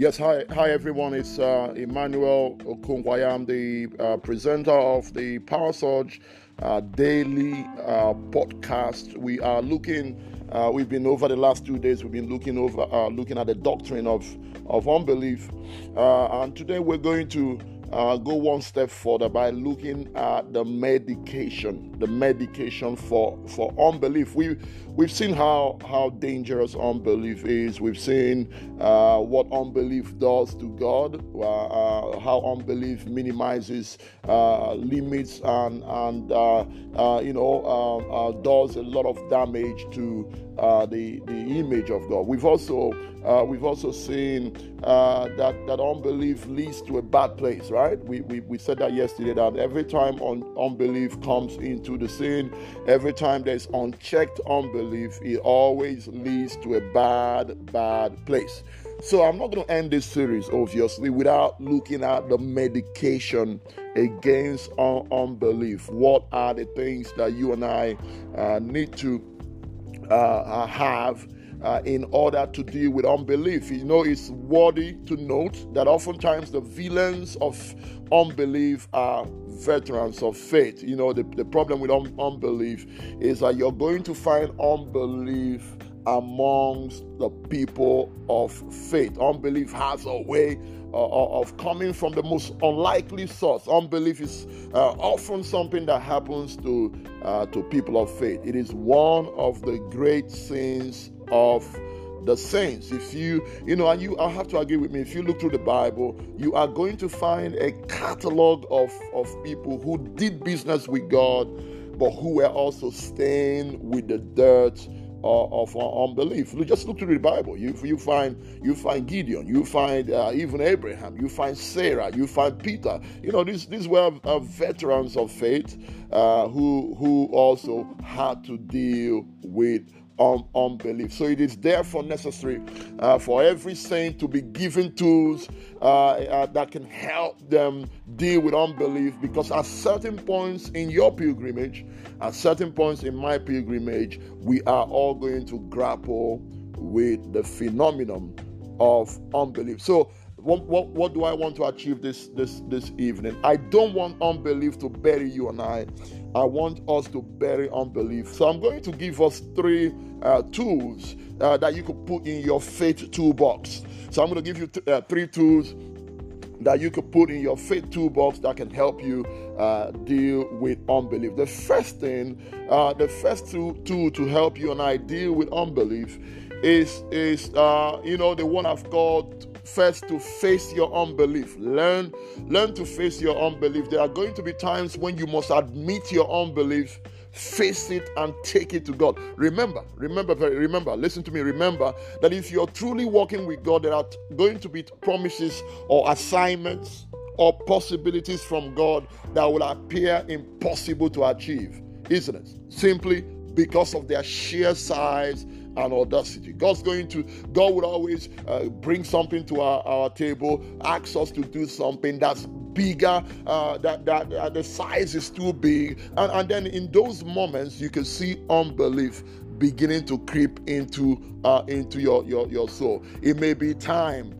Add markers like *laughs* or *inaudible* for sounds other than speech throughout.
Yes, hi, hi everyone. It's uh, Emmanuel Okungwa. I am the uh, presenter of the Power Surge uh, daily uh, podcast. We are looking. Uh, we've been over the last two days. We've been looking over, uh, looking at the doctrine of of unbelief, and today we're going to uh, go one step further by looking at the medication, the medication for for unbelief. We we've seen how how dangerous unbelief is. We've seen uh, what unbelief does to God, uh, uh how unbelief minimizes uh, limits and and uh, you know does a lot of damage to Uh, the the image of God. We've also uh, we've also seen uh, that that unbelief leads to a bad place, right? We, we, we said that yesterday that every time un, unbelief comes into the scene, every time there's unchecked unbelief, it always leads to a bad, bad place. So I'm not going to end this series, obviously, without looking at the medication against un- unbelief. What are the things that you and I uh, need to uh, have? uh, in order to deal with unbelief. You know, it's worthy to note that oftentimes the villains of unbelief are veterans of faith. You know, the, the problem with un- unbelief is that you're going to find unbelief amongst the people of faith. Unbelief has a way uh, of coming from the most unlikely source. Unbelief is uh, often something that happens to uh, to people of faith. It is one of the great sins of the saints. If you, you know, and you I have to agree with me, if you look through the Bible, you are going to find a catalog of, of people who did business with God, but who were also stained with the dirt of uh, unbelief. Just look through the Bible. You, you find you find Gideon, you find uh, even Abraham, you find Sarah, you find Peter. You know these these were uh, veterans of faith uh, who who also had to deal with unbelief. So it is therefore necessary uh, for every saint to be given tools uh, uh, that can help them deal with unbelief because at certain points in your pilgrimage, at certain points in my pilgrimage, we are all going to grapple with the phenomenon of unbelief. So what, what, what do I want to achieve this this this evening? I don't want unbelief to bury you and I. I want us to bury unbelief. So I'm going to give us three uh, tools uh, that you could put in your faith toolbox. So I'm going to give you th- uh, three tools that you could put in your faith toolbox that can help you uh, deal with unbelief. The first thing, uh, the first tool, tool to help you and I deal with unbelief is is uh, you know the one I've called first to face your unbelief. Learn, learn to face your unbelief. There are going to be times when you must admit your unbelief, face it, and take it to God. Remember, remember, remember, listen to me. Remember that if you're truly walking with God, there are going to be promises or assignments or possibilities from God that will appear impossible to achieve, isn't it? Simply because of their sheer size and audacity. God's going to, God would always uh, bring something to our, our table, ask us to do something that's bigger, uh, that, that uh, the size is too big. And, and then in those moments, you can see unbelief beginning to creep into uh, into your, your your soul. It may be time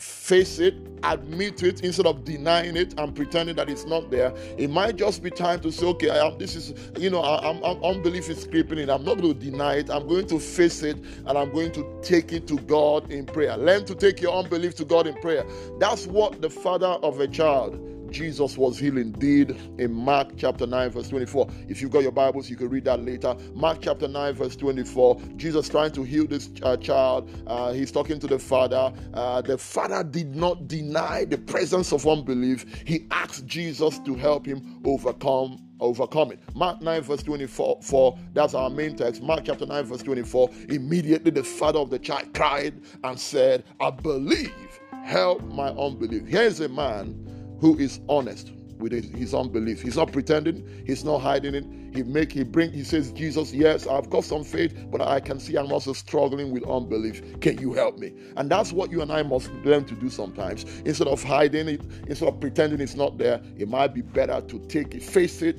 face it, admit it instead of denying it and pretending that it's not there. It might just be time to say, okay, I am, this is, you know, I, am unbelief is creeping in. I'm not going to deny it. I'm going to face it and I'm going to take it to God in prayer. Learn to take your unbelief to God in prayer. That's what the father of a child Jesus was healing did in Mark chapter 9, verse 24. If you've got your Bibles, you can read that later. Mark chapter 9, verse 24. Jesus trying to heal this uh, child. Uh, he's talking to the father. Uh, the father did not deny the presence of unbelief. He asked Jesus to help him overcome overcome it. Mark 9, verse 24, four, that's our main text. Mark chapter 9, verse 24. Immediately the father of the child cried and said, I believe, help my unbelief. Here's a man who is honest with his unbelief. He's not pretending, he's not hiding it. He make he bring he says, Jesus, yes, I've got some faith, but I can see I'm also struggling with unbelief. Can you help me? And that's what you and I must learn to do sometimes. Instead of hiding it, instead of pretending it's not there, it might be better to take it, face it,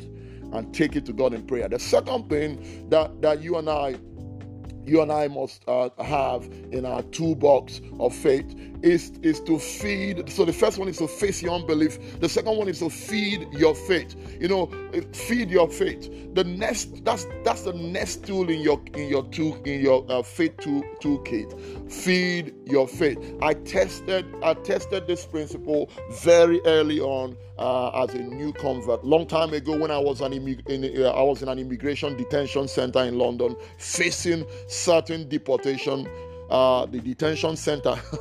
and take it to God in prayer. The second thing that, that you and I you and I must uh, have in our toolbox of faith is, is to feed. So the first one is to face your unbelief. The second one is to feed your faith. You know, feed your faith. The next that's that's the next tool in your in your tool in your uh, faith tool toolkit. Feed your faith. I tested I tested this principle very early on uh, as a new convert. Long time ago, when I was an immig- in, uh, I was in an immigration detention center in London, facing certain deportation uh, the detention center, *laughs*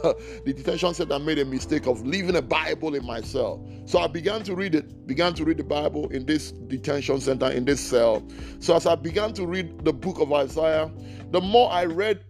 the detention center made a mistake of leaving a Bible in my cell. So I began to read it, began to read the Bible in this detention center, in this cell. So as I began to read the book of Isaiah, the more I read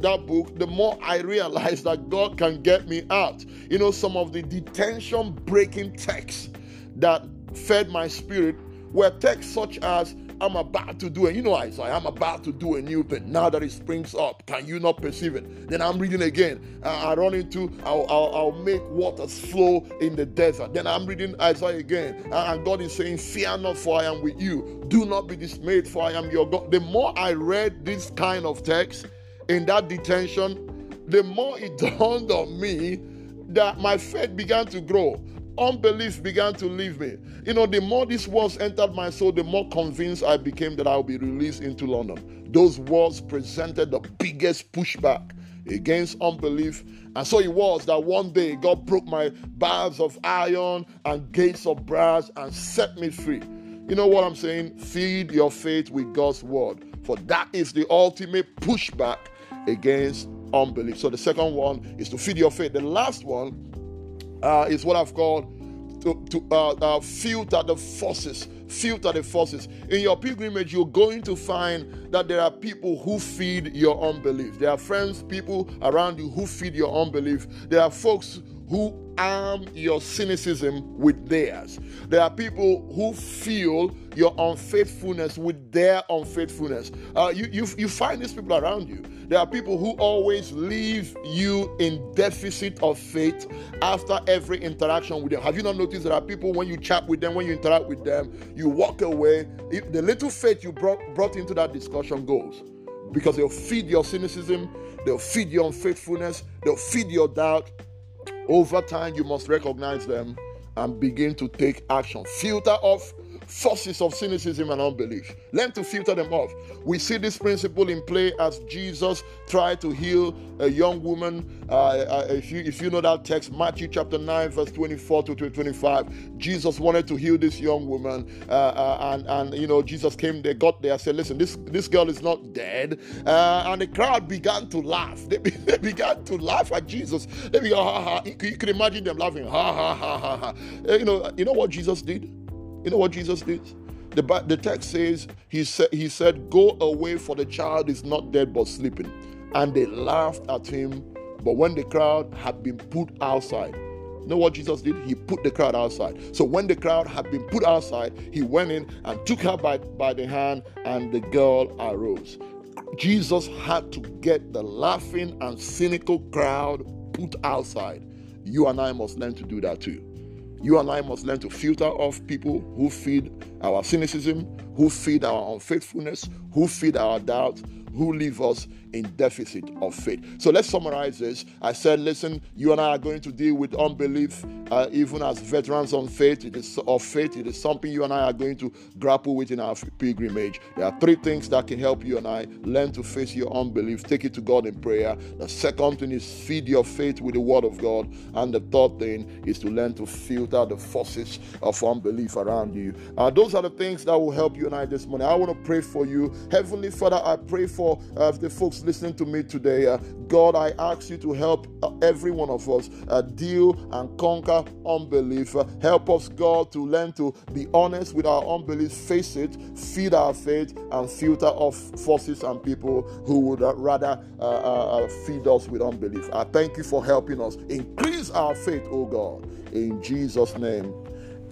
that book, the more I realized that God can get me out. You know, some of the detention breaking texts that fed my spirit were texts such as I'm about to do it. You know, Isaiah, I'm about to do a new thing. Now that it springs up, can you not perceive it? Then I'm reading again. Uh, I run into, I'll, I'll, I'll, make waters flow in the desert. Then I'm reading Isaiah again. And God is saying, Fear not, for I am with you. Do not be dismayed, for I am your God. The more I read this kind of text in that detention, the more it *laughs* dawned on me that my faith began to grow unbelief began to leave me. You know, the more these words entered my soul, the more convinced I became that I'll be released into London. Those words presented the biggest pushback against unbelief. And so it was that one day God broke my bars of iron and gates of brass and set me free. You know what I'm saying? Feed your faith with God's word, for that is the ultimate pushback against unbelief. So the second one is to feed your faith. The last one uh, is what I've called to, to uh, uh, filter the forces. Filter the forces. In your pilgrimage, you're going to find that there are people who feed your unbelief. There are friends, people around you who feed your unbelief. There are folks who arm your cynicism with theirs. There are people who feel your unfaithfulness with their unfaithfulness. Uh, you, you, you find these people around you. There are people who always leave you in deficit of faith after every interaction with them. Have you not noticed there are people when you chat with them, when you interact with them, you walk away, if the little faith you brought, brought into that discussion goes. Because they'll feed your cynicism, they'll feed your unfaithfulness, they'll feed your doubt, over time, you must recognize them and begin to take action. Filter off forces of cynicism and unbelief. Learn to filter them off. We see this principle in play as Jesus tried to heal a young woman. Uh, uh, if you if you know that text, Matthew chapter 9, verse 24 to 25, Jesus wanted to heal this young woman. Uh, uh, and, and you know, Jesus came there, got there, said, Listen, this, this girl is not dead. Uh, and the crowd began to laugh. They, *laughs* they began to laugh at Jesus. They began, ha ha. You, you could imagine them laughing, ha ha ha ha ha. Uh, you know, you know what Jesus did? You know what Jesus did? The, the text says, he said, he said, Go away, for the child is not dead but sleeping. And they laughed at him. But when the crowd had been put outside, you know what Jesus did? He put the crowd outside. So when the crowd had been put outside, he went in and took her by, by the hand, and the girl arose. Jesus had to get the laughing and cynical crowd put outside. You and I must learn to do that too. You and I must learn to filter off people who feed our cynicism, who feed our unfaithfulness, who feed our doubt, who leave us in deficit of faith. So let's summarize this. I said, listen, you and I are going to deal with unbelief, uh, even as veterans on faith. It is of faith. It is something you and I are going to grapple with in our pilgrimage. There are three things that can help you and I learn to face your unbelief. Take it to God in prayer. The second thing is feed your faith with the Word of God, and the third thing is to learn to filter the forces of unbelief around you. Uh, those are the things that will help you and I this morning. I want to pray for you, Heavenly Father. I pray for uh, the folks listening to me today. Uh, God, I ask you to help uh, every one of us uh, deal and conquer unbelief. Uh, help us, God, to learn to be honest with our unbelief, face it, feed our faith, and filter off forces and people who would rather feed us with unbelief. I thank you for helping us. Increase our faith, oh God. In Jesus' name.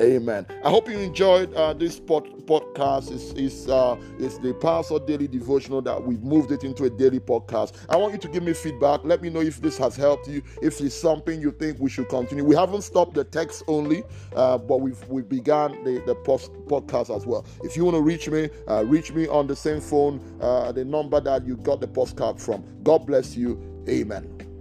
Amen. I hope you enjoyed uh, this pod- podcast. It's, it's, uh, it's the Pastor Daily Devotional that we've moved it into a daily podcast. I want you to give me feedback. Let me know if this has helped you, if it's something you think we should continue. We haven't stopped the text only, uh, but we've, we've begun the, the post- podcast as well. If you want to reach me, uh, reach me on the same phone, uh, the number that you got the postcard from. God bless you. Amen.